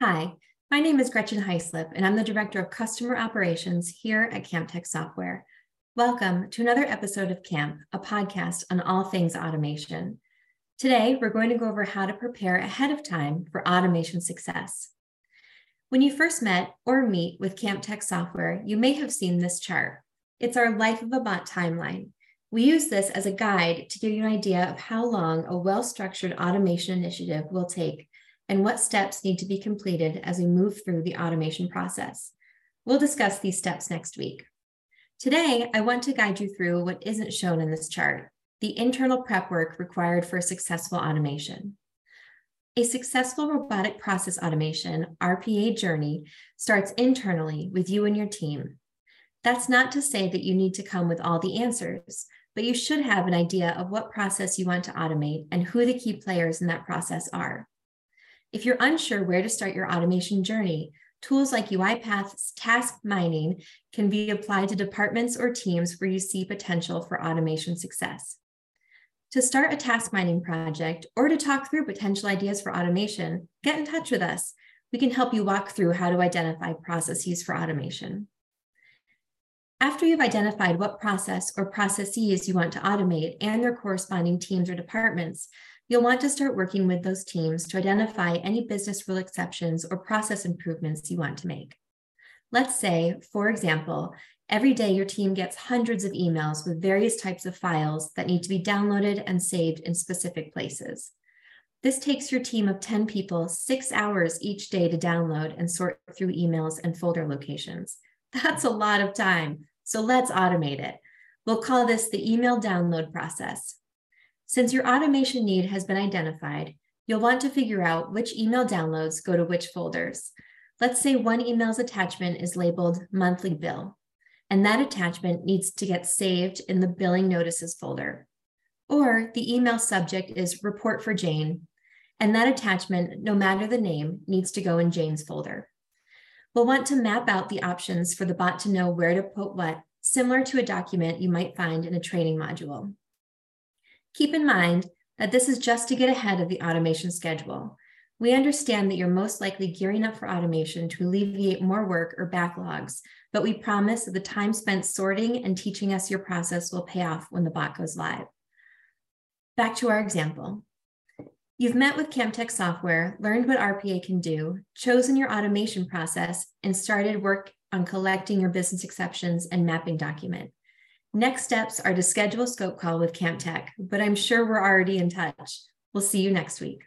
Hi, my name is Gretchen Hyslip, and I'm the Director of Customer Operations here at CampTek Software. Welcome to another episode of Camp, a podcast on all things automation. Today, we're going to go over how to prepare ahead of time for automation success. When you first met or meet with CampTek Software, you may have seen this chart. It's our Life of a Bot timeline. We use this as a guide to give you an idea of how long a well structured automation initiative will take and what steps need to be completed as we move through the automation process. We'll discuss these steps next week. Today, I want to guide you through what isn't shown in this chart the internal prep work required for successful automation. A successful robotic process automation RPA journey starts internally with you and your team. That's not to say that you need to come with all the answers, but you should have an idea of what process you want to automate and who the key players in that process are. If you're unsure where to start your automation journey, tools like UiPath's task mining can be applied to departments or teams where you see potential for automation success. To start a task mining project or to talk through potential ideas for automation, get in touch with us. We can help you walk through how to identify processes for automation. After you've identified what process or processes you want to automate and their corresponding teams or departments, You'll want to start working with those teams to identify any business rule exceptions or process improvements you want to make. Let's say, for example, every day your team gets hundreds of emails with various types of files that need to be downloaded and saved in specific places. This takes your team of 10 people six hours each day to download and sort through emails and folder locations. That's a lot of time, so let's automate it. We'll call this the email download process. Since your automation need has been identified, you'll want to figure out which email downloads go to which folders. Let's say one email's attachment is labeled monthly bill, and that attachment needs to get saved in the billing notices folder. Or the email subject is report for Jane, and that attachment, no matter the name, needs to go in Jane's folder. We'll want to map out the options for the bot to know where to put what, similar to a document you might find in a training module. Keep in mind that this is just to get ahead of the automation schedule. We understand that you're most likely gearing up for automation to alleviate more work or backlogs, but we promise that the time spent sorting and teaching us your process will pay off when the bot goes live. Back to our example. You've met with CampTek software, learned what RPA can do, chosen your automation process, and started work on collecting your business exceptions and mapping document. Next steps are to schedule a scope call with CampTek, but I'm sure we're already in touch. We'll see you next week.